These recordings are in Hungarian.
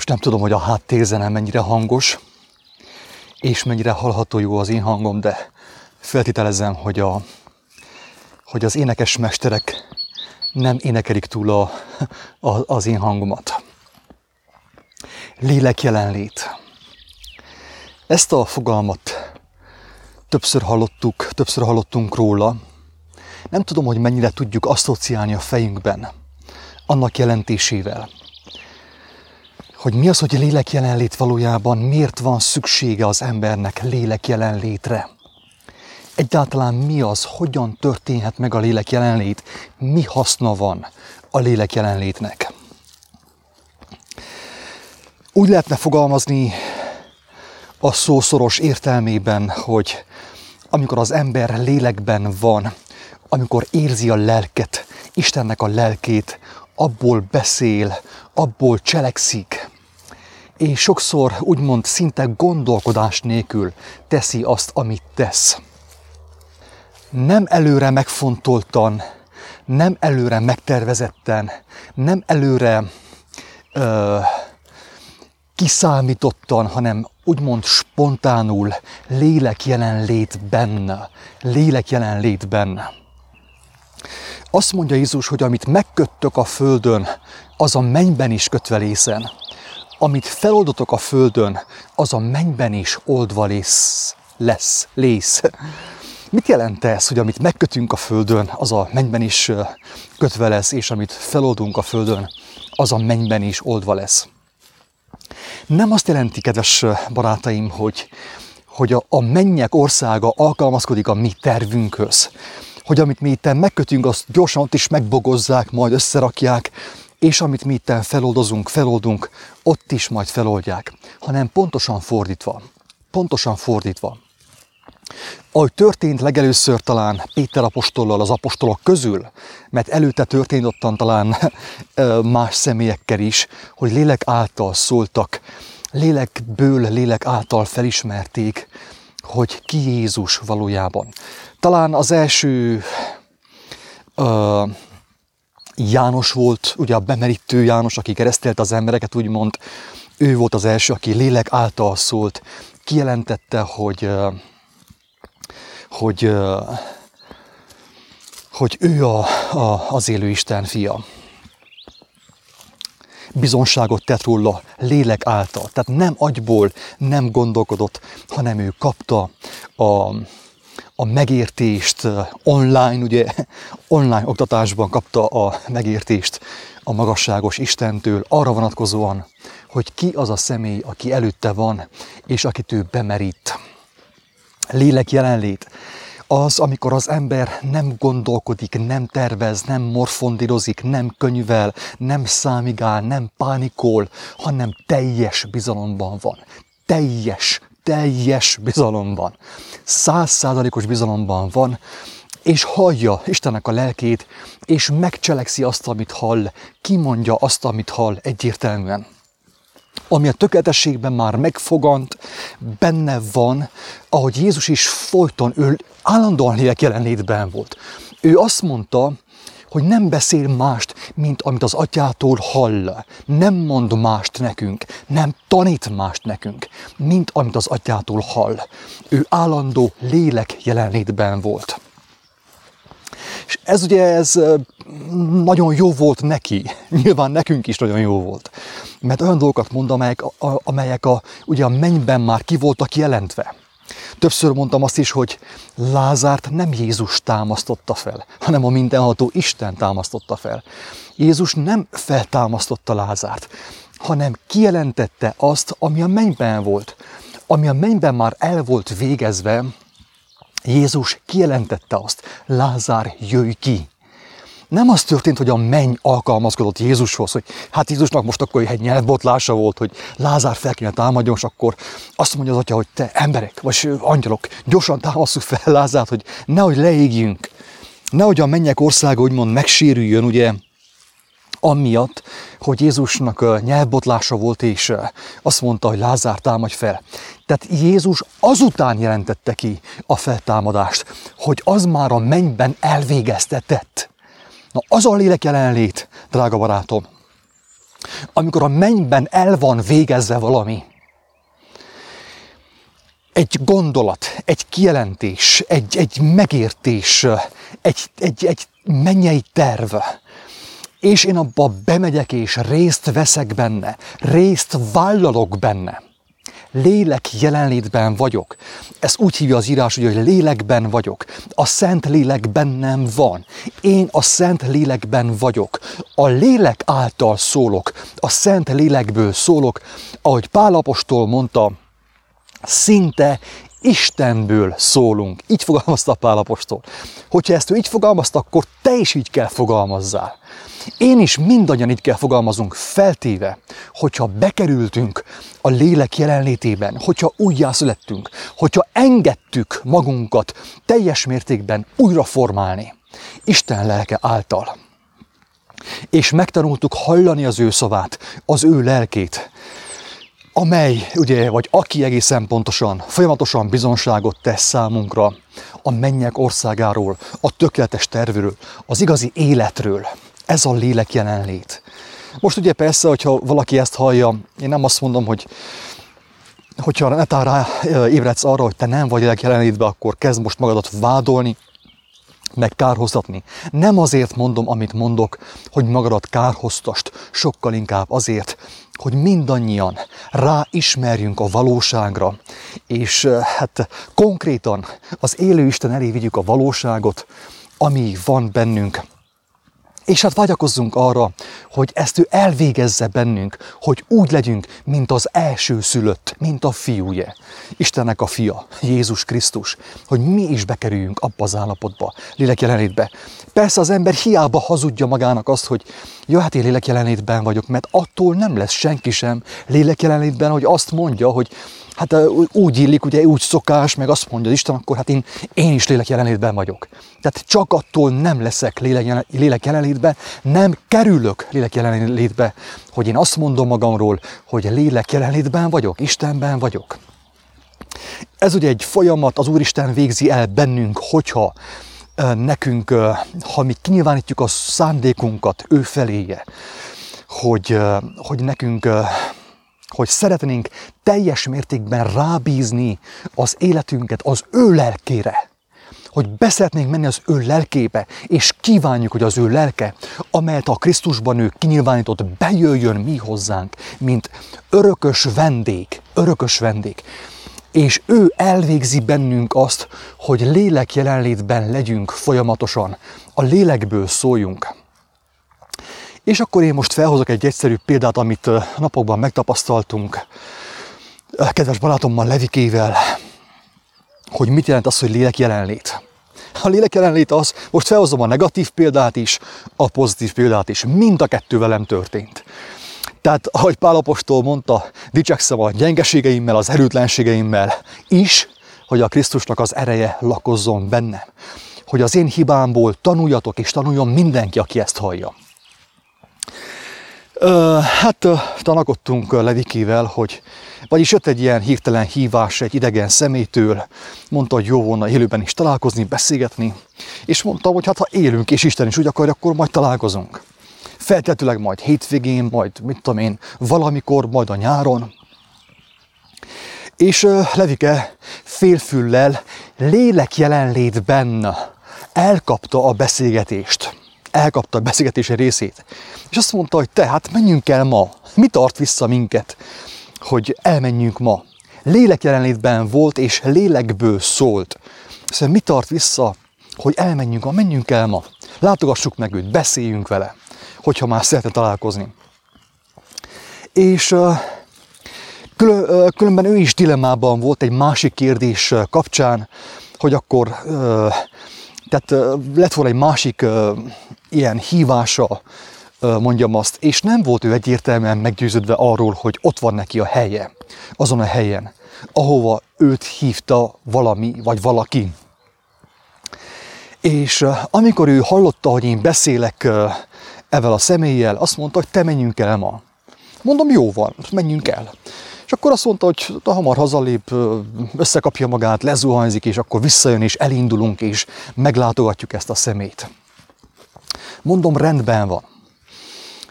Most nem tudom, hogy a háttérzene mennyire hangos, és mennyire hallható jó az én hangom, de feltételezem, hogy, a, hogy az énekes mesterek nem énekelik túl a, a, az én hangomat. Lélek jelenlét. Ezt a fogalmat többször hallottuk, többször hallottunk róla. Nem tudom, hogy mennyire tudjuk asszociálni a fejünkben annak jelentésével hogy mi az, hogy lélek jelenlét valójában, miért van szüksége az embernek lélek jelenlétre. Egyáltalán mi az, hogyan történhet meg a lélek jelenlét, mi haszna van a lélek jelenlétnek. Úgy lehetne fogalmazni a szószoros értelmében, hogy amikor az ember lélekben van, amikor érzi a lelket, Istennek a lelkét, abból beszél, abból cselekszik, és sokszor úgymond szinte gondolkodás nélkül teszi azt, amit tesz. Nem előre megfontoltan, nem előre megtervezetten, nem előre ö, kiszámítottan, hanem úgymond spontánul, lélek jelenlétben, lélek jelenlétben. Azt mondja Jézus, hogy amit megköttök a földön, az a mennyben is kötve lészen amit feloldotok a földön, az a mennyben is oldva lesz, lesz, lész. Mit jelent ez, hogy amit megkötünk a földön, az a mennyben is kötve lesz, és amit feloldunk a földön, az a mennyben is oldva lesz? Nem azt jelenti, kedves barátaim, hogy, hogy a, a mennyek országa alkalmazkodik a mi tervünkhöz. Hogy amit mi itt megkötünk, azt gyorsan ott is megbogozzák, majd összerakják, és amit mi itt feloldozunk, feloldunk, ott is majd feloldják, hanem pontosan fordítva. Pontosan fordítva. Ahogy történt legelőször talán Péter apostollal az apostolok közül, mert előtte történt ottan talán más személyekkel is, hogy lélek által szóltak, lélekből, lélek által felismerték, hogy ki Jézus valójában. Talán az első János volt, ugye a bemerítő János, aki keresztelt az embereket, úgymond ő volt az első, aki lélek által szólt, kijelentette, hogy, hogy, hogy ő a, a, az élő Isten fia. Bizonságot tett róla lélek által. Tehát nem agyból, nem gondolkodott, hanem ő kapta a, a megértést online, ugye online oktatásban kapta a megértést a magasságos Istentől arra vonatkozóan, hogy ki az a személy, aki előtte van, és akit ő bemerít. Lélek jelenlét az, amikor az ember nem gondolkodik, nem tervez, nem morfondírozik, nem könyvel, nem számigál, nem pánikol, hanem teljes bizalomban van. Teljes teljes bizalomban, százszázalékos bizalomban van, és hallja Istennek a lelkét, és megcselekszi azt, amit hall, kimondja azt, amit hall egyértelműen. Ami a tökéletességben már megfogant, benne van, ahogy Jézus is folyton, ő állandóan lélek jelenlétben volt. Ő azt mondta, hogy nem beszél mást, mint amit az atyától hall. Nem mond mást nekünk, nem tanít mást nekünk, mint amit az atyától hall. Ő állandó lélek jelenlétben volt. És ez ugye ez nagyon jó volt neki, nyilván nekünk is nagyon jó volt. Mert olyan dolgokat mond, amelyek, amelyek a, ugye a mennyben már ki voltak jelentve. Többször mondtam azt is, hogy Lázárt nem Jézus támasztotta fel, hanem a mindenható Isten támasztotta fel. Jézus nem feltámasztotta Lázárt, hanem kijelentette azt, ami a mennyben volt. Ami a mennyben már el volt végezve, Jézus kijelentette azt, Lázár, jöjj ki! Nem az történt, hogy a menny alkalmazkodott Jézushoz, hogy hát Jézusnak most akkor egy nyelvbotlása volt, hogy Lázár fel kéne támadjon, és akkor azt mondja az atya, hogy te emberek, vagy angyalok, gyorsan támaszuk fel Lázárt, hogy nehogy leégjünk, nehogy a mennyek országa úgymond megsérüljön, ugye, amiatt, hogy Jézusnak nyelvbotlása volt, és azt mondta, hogy Lázár támadj fel. Tehát Jézus azután jelentette ki a feltámadást, hogy az már a mennyben elvégeztetett. Na az a lélek jelenlét, drága barátom, amikor a mennyben el van végezve valami, egy gondolat, egy kijelentés, egy, egy megértés, egy, egy, egy mennyei terv, és én abba bemegyek és részt veszek benne, részt vállalok benne. Lélek jelenlétben vagyok. Ez úgy hívja az írás, hogy lélekben vagyok. A Szent Lélek bennem van. Én a Szent Lélekben vagyok. A lélek által szólok. A Szent Lélekből szólok. Ahogy Pálapostól mondta, szinte Istenből szólunk. Így fogalmazta Pálapostól. Hogyha ezt ő így fogalmazta, akkor te is így kell fogalmazzál. Én is mindannyian így kell fogalmazunk, feltéve, hogyha bekerültünk a lélek jelenlétében, hogyha újjászülettünk, hogyha engedtük magunkat teljes mértékben újra formálni, Isten lelke által. És megtanultuk hallani az ő szavát, az ő lelkét, amely, ugye, vagy aki egészen pontosan, folyamatosan bizonságot tesz számunkra a mennyek országáról, a tökéletes tervről, az igazi életről. Ez a lélek jelenlét. Most ugye persze, hogyha valaki ezt hallja, én nem azt mondom, hogy hogyha netán rá ébredsz arra, hogy te nem vagy lélek jelenlétbe, akkor kezd most magadat vádolni, meg kárhoztatni. Nem azért mondom, amit mondok, hogy magadat kárhoztast, sokkal inkább azért, hogy mindannyian ráismerjünk a valóságra, és hát konkrétan az élő Isten elé vigyük a valóságot, ami van bennünk, és hát vágyakozzunk arra, hogy ezt ő elvégezze bennünk, hogy úgy legyünk, mint az első szülött, mint a fiúje. Istennek a fia, Jézus Krisztus, hogy mi is bekerüljünk abba az állapotba, lélek jelenlétbe. Persze az ember hiába hazudja magának azt, hogy ja, hát én lélek jelenlétben vagyok, mert attól nem lesz senki sem lélek jelenlétben, hogy azt mondja, hogy hát úgy illik, ugye úgy szokás, meg azt mondja az Isten, akkor hát én, én is lélek jelenlétben vagyok. Tehát csak attól nem leszek lélek jelenlétben, nem kerülök lélek jelenlétbe, hogy én azt mondom magamról, hogy lélek jelenlétben vagyok, Istenben vagyok. Ez ugye egy folyamat, az Úristen végzi el bennünk, hogyha nekünk, ha mi kinyilvánítjuk a szándékunkat ő feléje, hogy, hogy nekünk hogy szeretnénk teljes mértékben rábízni az életünket az ő lelkére, hogy beszeretnénk menni az ő lelkébe, és kívánjuk, hogy az ő lelke, amelyet a Krisztusban ő kinyilvánított, bejöjjön mi hozzánk, mint örökös vendég, örökös vendég. És ő elvégzi bennünk azt, hogy lélek jelenlétben legyünk folyamatosan, a lélekből szóljunk. És akkor én most felhozok egy egyszerű példát, amit napokban megtapasztaltunk kedves barátommal Levikével, hogy mit jelent az, hogy lélek jelenlét. A lélek jelenlét az, most felhozom a negatív példát is, a pozitív példát is. Mind a kettő velem történt. Tehát, ahogy Pálapostól mondta, dicsekszem a gyengeségeimmel, az erőtlenségeimmel is, hogy a Krisztusnak az ereje lakozzon bennem. Hogy az én hibámból tanuljatok, és tanuljon mindenki, aki ezt hallja. Hát tanakodtunk Levikével, hogy vagyis jött egy ilyen hirtelen hívás egy idegen szemétől, mondta, hogy jó volna élőben is találkozni, beszélgetni, és mondta, hogy hát ha élünk, és Isten is úgy akarja, akkor majd találkozunk. Feltetőleg majd hétvégén, majd mit tudom én, valamikor, majd a nyáron. És Levike félfüllel lélek jelenlétben elkapta a beszélgetést elkapta a beszélgetése részét. És azt mondta, hogy te, hát menjünk el ma. Mi tart vissza minket, hogy elmenjünk ma? Lélek jelenlétben volt, és lélekből szólt. Szóval mi tart vissza, hogy elmenjünk ma, menjünk el ma. Látogassuk meg őt, beszéljünk vele, hogyha már szeretne találkozni. És különben ő is dilemmában volt egy másik kérdés kapcsán, hogy akkor tehát lett volna egy másik ilyen hívása, mondjam azt, és nem volt ő egyértelműen meggyőződve arról, hogy ott van neki a helye, azon a helyen, ahova őt hívta valami vagy valaki. És amikor ő hallotta, hogy én beszélek evel a személlyel, azt mondta, hogy te menjünk el ma. Mondom, jó van, menjünk el. És akkor azt mondta, hogy hamar hazalép, összekapja magát, lezuhanyzik, és akkor visszajön, és elindulunk, és meglátogatjuk ezt a szemét. Mondom, rendben van.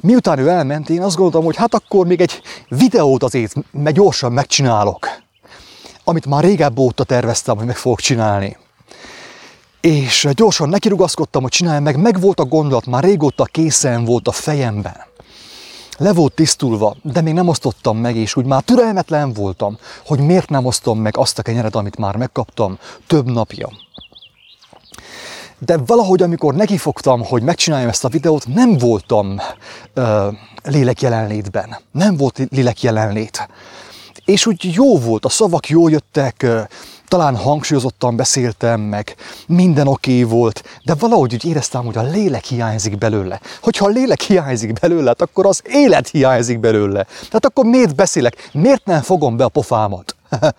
miután ő elment, én azt gondoltam, hogy hát akkor még egy videót azért meg gyorsan megcsinálok, amit már régebb óta terveztem, hogy meg fogok csinálni. És gyorsan nekirugaszkodtam, hogy csináljam meg, meg volt a gondolat, már régóta készen volt a fejemben. Le volt tisztulva, de még nem osztottam meg, és úgy már türelmetlen voltam, hogy miért nem osztom meg azt a kenyeret, amit már megkaptam több napja. De valahogy, amikor nekifogtam, hogy megcsináljam ezt a videót, nem voltam uh, lélek jelenlétben. Nem volt lélek jelenlét. És úgy jó volt, a szavak jól jöttek, talán hangsúlyozottan beszéltem meg, minden oké okay volt, de valahogy úgy éreztem, hogy a lélek hiányzik belőle. Hogyha a lélek hiányzik belőle, hát akkor az élet hiányzik belőle. Tehát akkor miért beszélek? Miért nem fogom be a pofámat?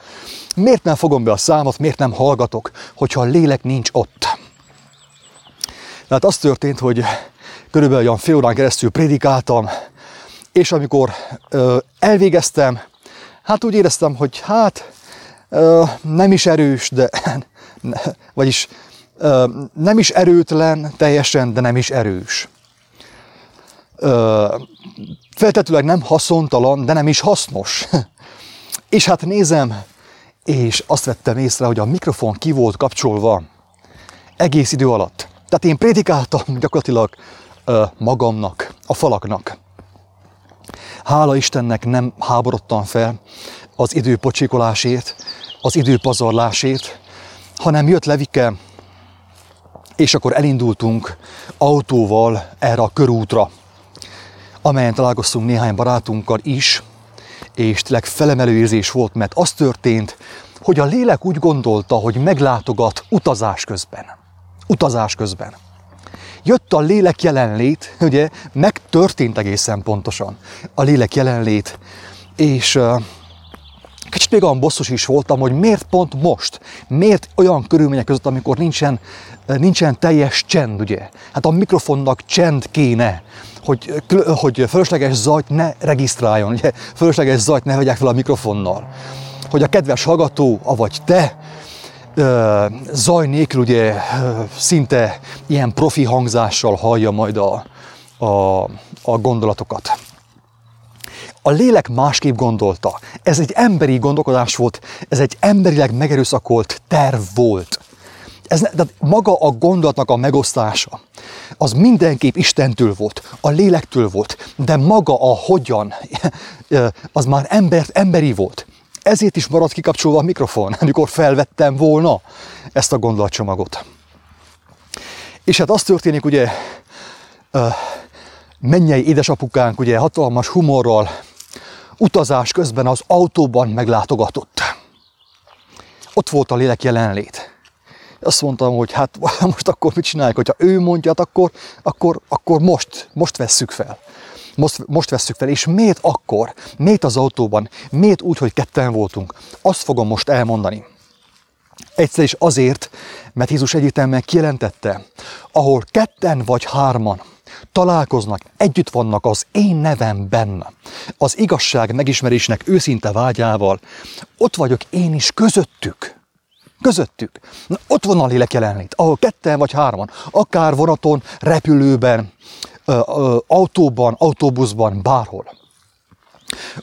miért nem fogom be a számot? Miért nem hallgatok, hogyha a lélek nincs ott? Tehát az történt, hogy körülbelül olyan fél órán keresztül prédikáltam, és amikor ö, elvégeztem, hát úgy éreztem, hogy hát nem is erős, de vagyis nem is erőtlen teljesen, de nem is erős. Feltetőleg nem haszontalan, de nem is hasznos. és hát nézem, és azt vettem észre, hogy a mikrofon ki volt kapcsolva egész idő alatt. Tehát én prédikáltam gyakorlatilag magamnak, a falaknak. Hála Istennek nem háborodtam fel az idő pocsékolásért, az idő pazarlásért, hanem jött Levike, és akkor elindultunk autóval erre a körútra, amelyen találkoztunk néhány barátunkkal is, és tényleg felemelő érzés volt, mert az történt, hogy a lélek úgy gondolta, hogy meglátogat utazás közben. Utazás közben. Jött a lélek jelenlét, ugye, megtörtént egészen pontosan a lélek jelenlét, és kicsit még olyan bosszos is voltam, hogy miért pont most, miért olyan körülmények között, amikor nincsen, nincsen teljes csend, ugye? Hát a mikrofonnak csend kéne, hogy, hogy fölösleges zajt ne regisztráljon, ugye? fölösleges zajt ne vegyek fel a mikrofonnal. Hogy a kedves hallgató, avagy te, zaj nélkül ugye szinte ilyen profi hangzással hallja majd a, a, a gondolatokat. A lélek másképp gondolta. Ez egy emberi gondolkodás volt, ez egy emberileg megerőszakolt terv volt. Ez, de maga a gondolatnak a megosztása, az mindenképp Istentől volt, a lélektől volt, de maga a hogyan, az már ember, emberi volt. Ezért is maradt kikapcsolva a mikrofon, amikor felvettem volna ezt a gondolatcsomagot. És hát az történik, ugye, mennyei édesapukánk ugye hatalmas humorral utazás közben az autóban meglátogatott. Ott volt a lélek jelenlét. Azt mondtam, hogy hát most akkor mit csináljuk, hogyha ő mondja, hát akkor, akkor, akkor most, most vesszük fel most, most vesszük fel, és miért akkor, miért az autóban, miért úgy, hogy ketten voltunk, azt fogom most elmondani. Egyszer is azért, mert Jézus egyértelműen kijelentette, ahol ketten vagy hárman találkoznak, együtt vannak az én nevemben, az igazság megismerésnek őszinte vágyával, ott vagyok én is közöttük. Közöttük. Na, ott van a lélek jelenlét, ahol ketten vagy hárman, akár vonaton, repülőben, autóban, autóbuszban, bárhol.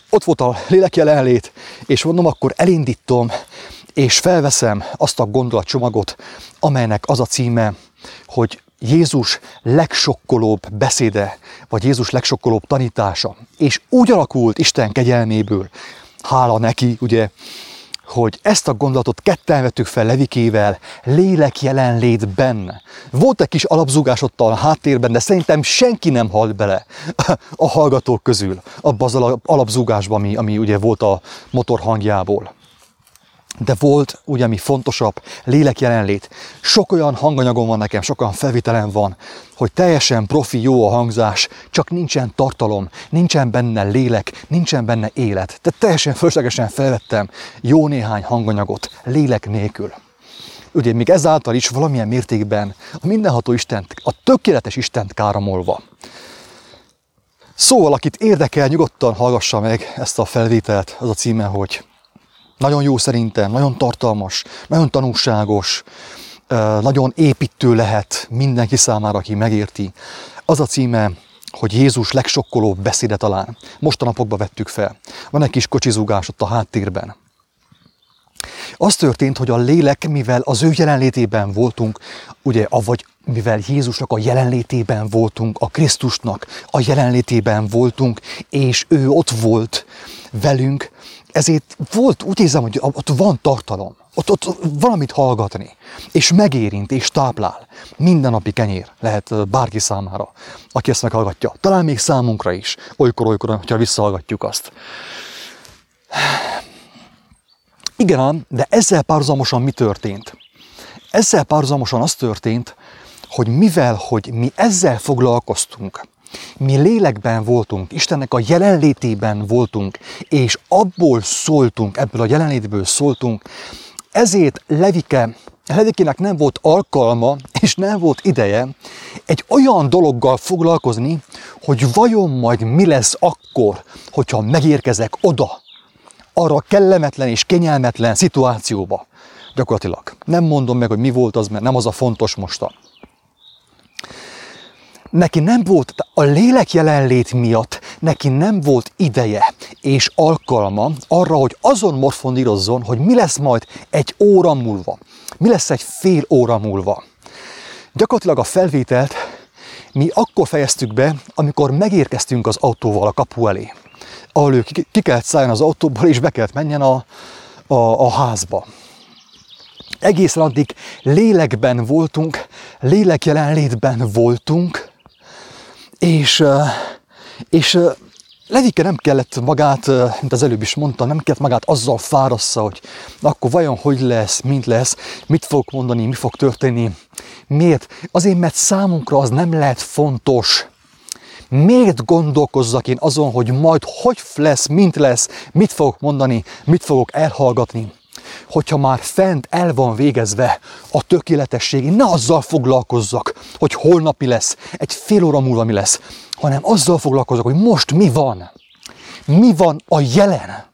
Ott volt a lélek jelenlét, és mondom, akkor elindítom, és felveszem azt a gondolatcsomagot, amelynek az a címe, hogy Jézus legsokkolóbb beszéde, vagy Jézus legsokkolóbb tanítása. És úgy alakult Isten kegyelméből, hála neki, ugye, hogy ezt a gondolatot ketten vettük fel Levikével, lélek jelenlétben. Volt egy kis alapzúgás ott a háttérben, de szerintem senki nem halt bele a hallgatók közül abban az alapzúgásban, ami, ami ugye volt a motor hangjából. De volt, ugye, ami fontosabb, lélek jelenlét. Sok olyan hanganyagom van nekem, sok olyan felvitelem van, hogy teljesen profi, jó a hangzás, csak nincsen tartalom, nincsen benne lélek, nincsen benne élet. Tehát teljesen fölöslegesen felvettem jó néhány hanganyagot, lélek nélkül. Ugye még ezáltal is valamilyen mértékben a mindenható Istent, a tökéletes Istent káramolva. Szóval, akit érdekel, nyugodtan hallgassa meg ezt a felvételt, az a címe, hogy nagyon jó szerintem, nagyon tartalmas, nagyon tanulságos, nagyon építő lehet mindenki számára, aki megérti. Az a címe, hogy Jézus legsokkolóbb beszéde talán. Most a napokban vettük fel. Van egy kis kocsizúgás ott a háttérben. Az történt, hogy a lélek, mivel az ő jelenlétében voltunk, ugye, avagy mivel Jézusnak a jelenlétében voltunk, a Krisztusnak a jelenlétében voltunk, és ő ott volt velünk, ezért volt, úgy érzem, hogy ott van tartalom, ott, ott valamit hallgatni, és megérint, és táplál. Mindennapi kenyér lehet bárki számára, aki ezt meghallgatja. Talán még számunkra is, olykor-olykor, hogyha visszahallgatjuk azt. Igen ám, de ezzel párhuzamosan mi történt? Ezzel párhuzamosan az történt, hogy mivel, hogy mi ezzel foglalkoztunk, mi lélekben voltunk, Istennek a jelenlétében voltunk, és abból szóltunk, ebből a jelenlétből szóltunk, ezért Levike, Levikének nem volt alkalma, és nem volt ideje egy olyan dologgal foglalkozni, hogy vajon majd mi lesz akkor, hogyha megérkezek oda, arra kellemetlen és kényelmetlen szituációba. Gyakorlatilag. Nem mondom meg, hogy mi volt az, mert nem az a fontos mostan. Neki nem volt, a lélek jelenlét miatt neki nem volt ideje és alkalma arra, hogy azon morfondírozzon, hogy mi lesz majd egy óra múlva. Mi lesz egy fél óra múlva. Gyakorlatilag a felvételt mi akkor fejeztük be, amikor megérkeztünk az autóval a kapu elé ahol ő ki, ki kellett szálljon az autóból, és be kellett menjen a, a, a házba. Egészen addig lélekben voltunk, lélek jelenlétben voltunk, és, és Levike nem kellett magát, mint az előbb is mondtam, nem kellett magát azzal fárassza, hogy akkor vajon hogy lesz, mint lesz, mit fog mondani, mi fog történni. Miért? Azért, mert számunkra az nem lehet fontos. Miért gondolkozzak én azon, hogy majd hogy lesz, mint lesz, mit fogok mondani, mit fogok elhallgatni? Hogyha már fent el van végezve a tökéletesség, én ne azzal foglalkozzak, hogy holnapi lesz, egy fél óra múlva mi lesz, hanem azzal foglalkozok, hogy most mi van. Mi van a jelen?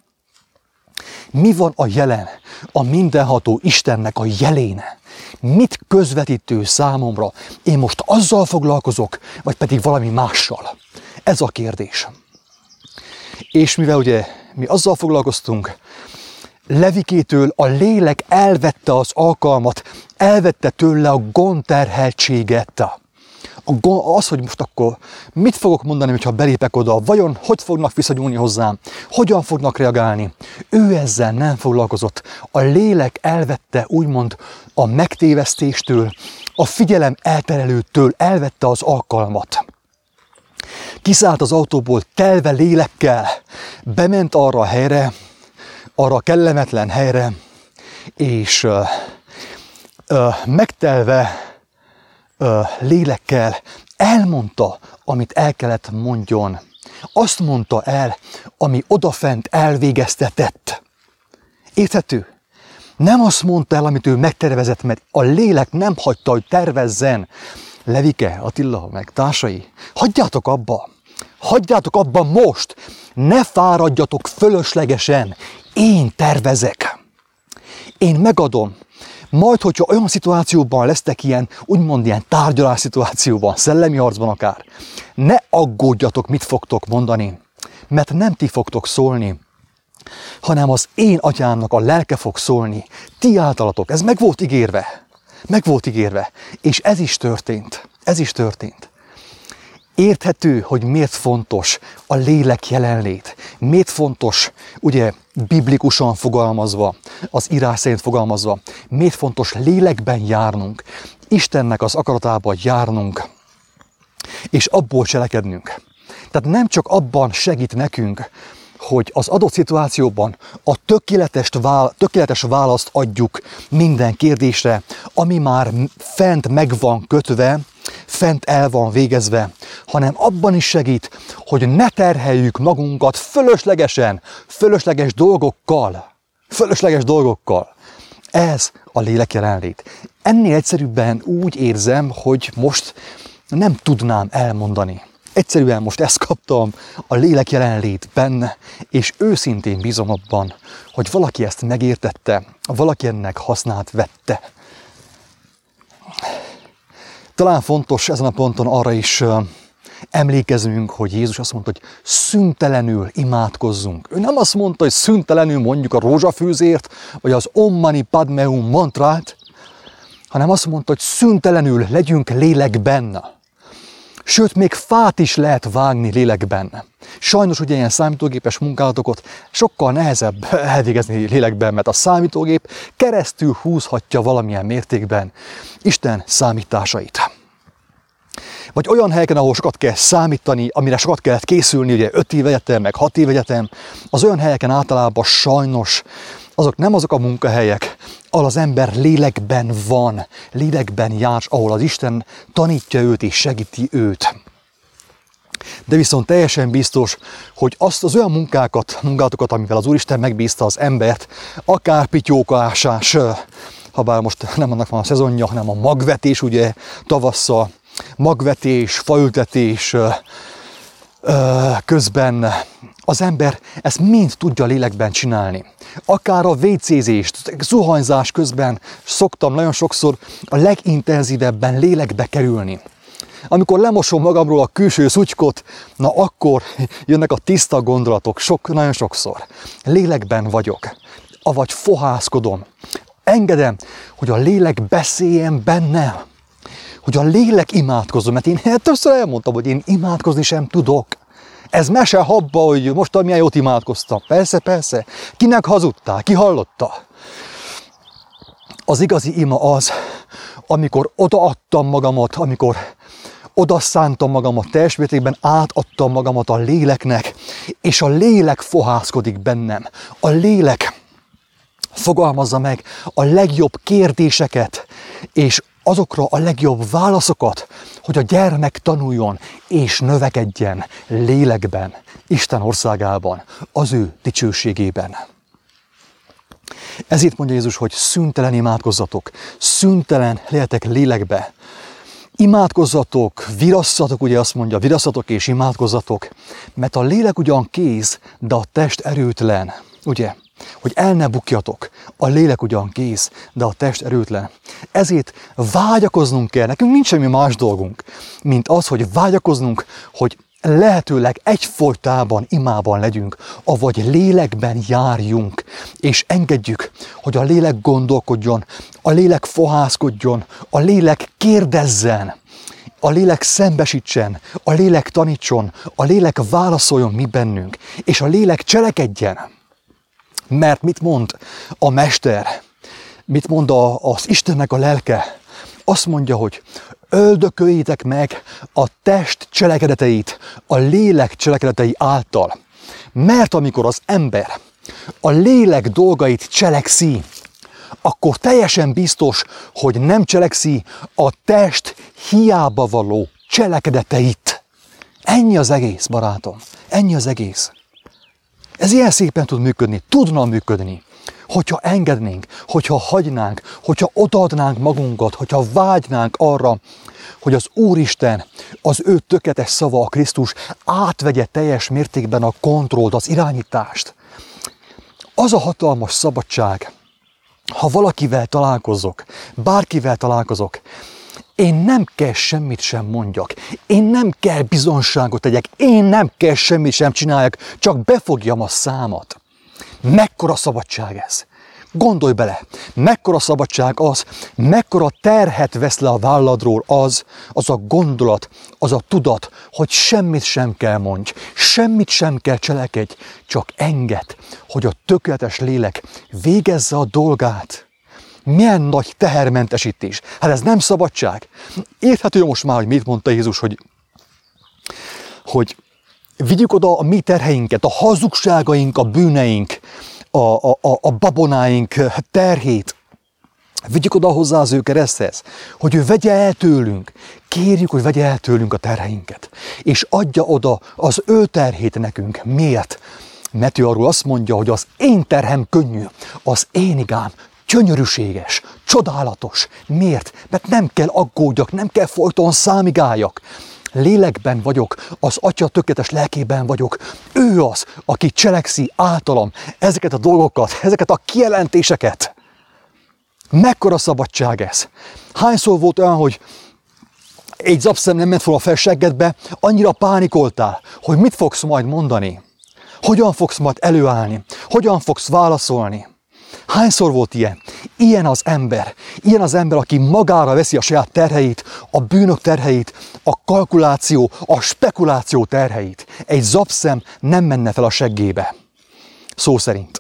Mi van a jelen? A mindenható Istennek a jeléne mit közvetítő számomra? Én most azzal foglalkozok, vagy pedig valami mással? Ez a kérdés. És mivel ugye mi azzal foglalkoztunk, Levikétől a lélek elvette az alkalmat, elvette tőle a gondterheltséget az, hogy most akkor mit fogok mondani, hogyha belépek oda, vajon hogy fognak visszanyúlni hozzám, hogyan fognak reagálni. Ő ezzel nem foglalkozott. A lélek elvette úgymond a megtévesztéstől, a figyelem elterelőtől elvette az alkalmat. Kiszállt az autóból telve lélekkel, bement arra a helyre, arra kellemetlen helyre, és uh, uh, megtelve ö, lélekkel elmondta, amit el kellett mondjon. Azt mondta el, ami odafent elvégeztetett. Érthető? Nem azt mondta el, amit ő megtervezett, mert a lélek nem hagyta, hogy tervezzen. Levike, Attila, meg társai, hagyjátok abba. Hagyjátok abba most. Ne fáradjatok fölöslegesen. Én tervezek. Én megadom. Majd, hogyha olyan szituációban lesztek ilyen, úgymond ilyen tárgyalás szituációban, szellemi harcban akár, ne aggódjatok, mit fogtok mondani, mert nem ti fogtok szólni, hanem az én atyámnak a lelke fog szólni, ti általatok. Ez meg volt ígérve. Meg volt ígérve. És ez is történt. Ez is történt. Érthető, hogy miért fontos a lélek jelenlét, miért fontos, ugye biblikusan fogalmazva, az írás szerint fogalmazva, miért fontos lélekben járnunk, Istennek az akaratába járnunk, és abból cselekednünk. Tehát nem csak abban segít nekünk, hogy az adott szituációban a tökéletes, vála, tökéletes választ adjuk minden kérdésre, ami már fent meg van kötve, fent el van végezve, hanem abban is segít, hogy ne terheljük magunkat fölöslegesen, fölösleges dolgokkal. Fölösleges dolgokkal. Ez a lélek jelenlét. Ennél egyszerűbben úgy érzem, hogy most nem tudnám elmondani. Egyszerűen most ezt kaptam a lélek jelenlét benne, és őszintén bízom abban, hogy valaki ezt megértette, valaki ennek hasznát vette. Talán fontos ezen a ponton arra is emlékezünk, hogy Jézus azt mondta, hogy szüntelenül imádkozzunk. Ő nem azt mondta, hogy szüntelenül mondjuk a rózsafűzért, vagy az Om Mani Padme Hum mantrát, hanem azt mondta, hogy szüntelenül legyünk lélekben. Sőt, még fát is lehet vágni lélekben. Sajnos ugye ilyen számítógépes munkálatokat sokkal nehezebb elvégezni lélekben, mert a számítógép keresztül húzhatja valamilyen mértékben Isten számításait. Vagy olyan helyeken, ahol sokat kell számítani, amire sokat kellett készülni, ugye 5 év egyetem, meg 6 év egyetem, az olyan helyeken általában sajnos azok nem azok a munkahelyek, ahol az ember lélekben van, lélekben jár, ahol az Isten tanítja őt és segíti őt. De viszont teljesen biztos, hogy azt az olyan munkákat, munkálatokat, amivel az Úristen megbízta az embert, akár pityókásás, ha bár most nem annak van a szezonja, hanem a magvetés, ugye tavasszal, magvetés, faültetés, közben az ember ezt mind tudja lélekben csinálni. Akár a vécézést, zuhanyzás közben szoktam nagyon sokszor a legintenzívebben lélekbe kerülni. Amikor lemosom magamról a külső szutykot, na akkor jönnek a tiszta gondolatok, sok, nagyon sokszor. Lélekben vagyok, avagy fohászkodom. Engedem, hogy a lélek beszéljen bennem hogy a lélek imádkozom, mert én többször elmondtam, hogy én imádkozni sem tudok. Ez mese habba, hogy most milyen jót imádkoztam. Persze, persze. Kinek hazudtál? Ki hallotta? Az igazi ima az, amikor odaadtam magamat, amikor odaszántam magamat, teljes mértékben átadtam magamat a léleknek, és a lélek fohászkodik bennem. A lélek fogalmazza meg a legjobb kérdéseket, és azokra a legjobb válaszokat, hogy a gyermek tanuljon és növekedjen lélekben, Isten országában, az ő dicsőségében. Ezért mondja Jézus, hogy szüntelen imádkozzatok, szüntelen lehetek lélekbe. Imádkozzatok, virasszatok, ugye azt mondja, virasszatok és imádkozzatok, mert a lélek ugyan kéz, de a test erőtlen, ugye? Hogy el ne bukjatok. A lélek ugyan kész, de a test erőtlen. Ezért vágyakoznunk kell, nekünk nincs semmi más dolgunk, mint az, hogy vágyakoznunk, hogy lehetőleg egyfolytában imában legyünk, avagy lélekben járjunk, és engedjük, hogy a lélek gondolkodjon, a lélek fohászkodjon, a lélek kérdezzen, a lélek szembesítsen, a lélek tanítson, a lélek válaszoljon mi bennünk, és a lélek cselekedjen. Mert mit mond a Mester? Mit mond a, az Istennek a lelke? Azt mondja, hogy öldököljétek meg a test cselekedeteit a lélek cselekedetei által. Mert amikor az ember a lélek dolgait cselekszi, akkor teljesen biztos, hogy nem cselekszi a test hiába való cselekedeteit. Ennyi az egész, barátom. Ennyi az egész. Ez ilyen szépen tud működni, tudna működni, hogyha engednénk, hogyha hagynánk, hogyha odaadnánk magunkat, hogyha vágynánk arra, hogy az Úristen, az ő tökéletes szava, a Krisztus átvegye teljes mértékben a kontrollt, az irányítást. Az a hatalmas szabadság, ha valakivel találkozok, bárkivel találkozok, én nem kell semmit sem mondjak. Én nem kell bizonságot tegyek. Én nem kell semmit sem csináljak, csak befogjam a számat. Mekkora szabadság ez? Gondolj bele, mekkora szabadság az, mekkora terhet vesz le a válladról az, az a gondolat, az a tudat, hogy semmit sem kell mondj, semmit sem kell cselekedj, csak enged, hogy a tökéletes lélek végezze a dolgát. Milyen nagy tehermentesítés. Hát ez nem szabadság. Érthető most már, hogy mit mondta Jézus, hogy, hogy vigyük oda a mi terheinket, a hazugságaink, a bűneink, a, a, a, a babonáink terhét, Vigyük oda hozzá az ő kereszthez, hogy ő vegye el tőlünk. Kérjük, hogy vegye el tőlünk a terheinket. És adja oda az ő terhét nekünk. Miért? Mert ő arról azt mondja, hogy az én terhem könnyű, az én igám gyönyörűséges, csodálatos. Miért? Mert nem kell aggódjak, nem kell folyton számigáljak. Lélekben vagyok, az Atya tökéletes lelkében vagyok. Ő az, aki cselekszi általam ezeket a dolgokat, ezeket a kijelentéseket. Mekkora szabadság ez? Hányszor volt olyan, hogy egy zapszem nem ment fel seggedbe, annyira pánikoltál, hogy mit fogsz majd mondani, hogyan fogsz majd előállni, hogyan fogsz válaszolni. Hányszor volt ilyen? Ilyen az ember. Ilyen az ember, aki magára veszi a saját terheit, a bűnök terheit, a kalkuláció, a spekuláció terheit. Egy zapszem nem menne fel a seggébe. Szó szerint.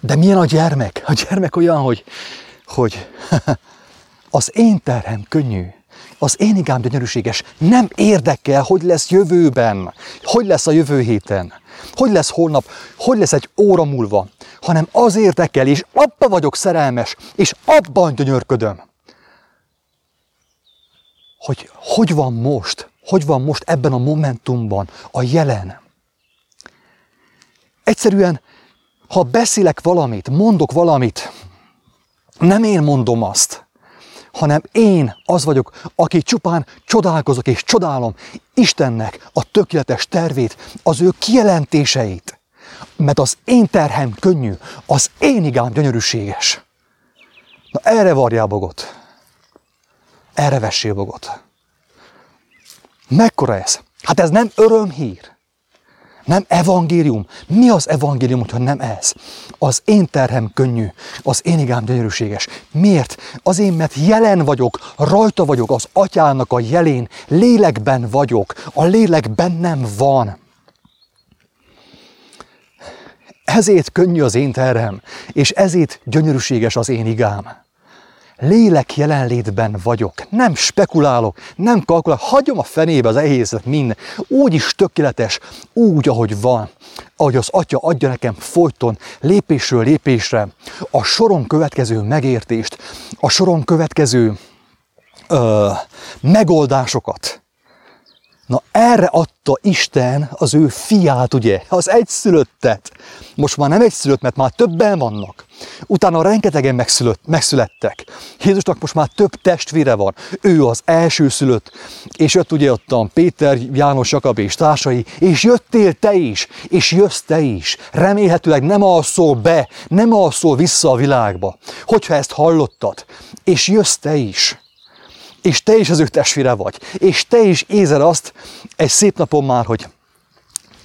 De milyen a gyermek? A gyermek olyan, hogy, hogy az én terhem könnyű, az én igám gyönyörűséges. Nem érdekel, hogy lesz jövőben, hogy lesz a jövő héten, hogy lesz holnap, hogy lesz egy óra múlva, hanem az érdekel, és abba vagyok szerelmes, és abban gyönyörködöm. Hogy hogy van most, hogy van most ebben a momentumban a jelen. Egyszerűen, ha beszélek valamit, mondok valamit, nem én mondom azt, hanem én az vagyok, aki csupán csodálkozok és csodálom Istennek a tökéletes tervét, az ő kijelentéseit. Mert az én terhem könnyű, az én igám gyönyörűséges. Na erre varjál bogot. Erre vessél bogot. Mekkora ez? Hát ez nem örömhír. Nem evangélium. Mi az evangélium, hogyha nem ez? Az én terhem könnyű, az én igám gyönyörűséges. Miért? Azért, mert jelen vagyok, rajta vagyok az atyának a jelén, lélekben vagyok, a lélek bennem van. Ezért könnyű az én terhem, és ezért gyönyörűséges az én igám. Lélek jelenlétben vagyok, nem spekulálok, nem kalkulálok, hagyom a fenébe az egészet minden, úgy is tökéletes, úgy, ahogy van, ahogy az Atya adja nekem folyton, lépésről lépésre, a soron következő megértést, a soron következő ö, megoldásokat. Na erre adta Isten az ő fiát, ugye, az egyszülöttet. Most már nem egyszülött, mert már többen vannak. Utána rengetegen megszülött, megszülettek. Jézusnak most már több testvére van. Ő az első szülött, és jött ugye ott a Péter, János, Jakab és társai, és jöttél te is, és jössz te is. Remélhetőleg nem alszol be, nem alszol vissza a világba. Hogyha ezt hallottad, és jössz te is és te is az ő testvére vagy, és te is ézel azt egy szép napon már, hogy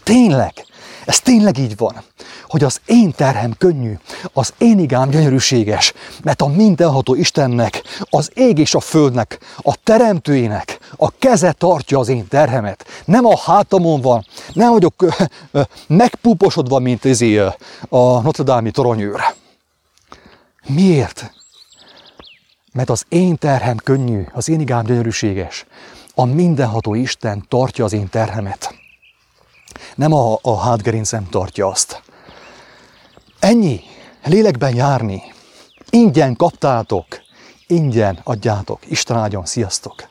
tényleg, ez tényleg így van, hogy az én terhem könnyű, az én igám gyönyörűséges, mert a mindenható Istennek, az ég és a földnek, a teremtőjének a keze tartja az én terhemet. Nem a hátamon van, nem vagyok megpúposodva, mint izé, a Notre Dame toronyőr. Miért? Mert az én terhem könnyű, az én igám gyönyörűséges. A mindenható Isten tartja az én terhemet. Nem a, a hátgerincem tartja azt. Ennyi. Lélekben járni. Ingyen kaptátok. Ingyen adjátok. Isten áldjon. Sziasztok!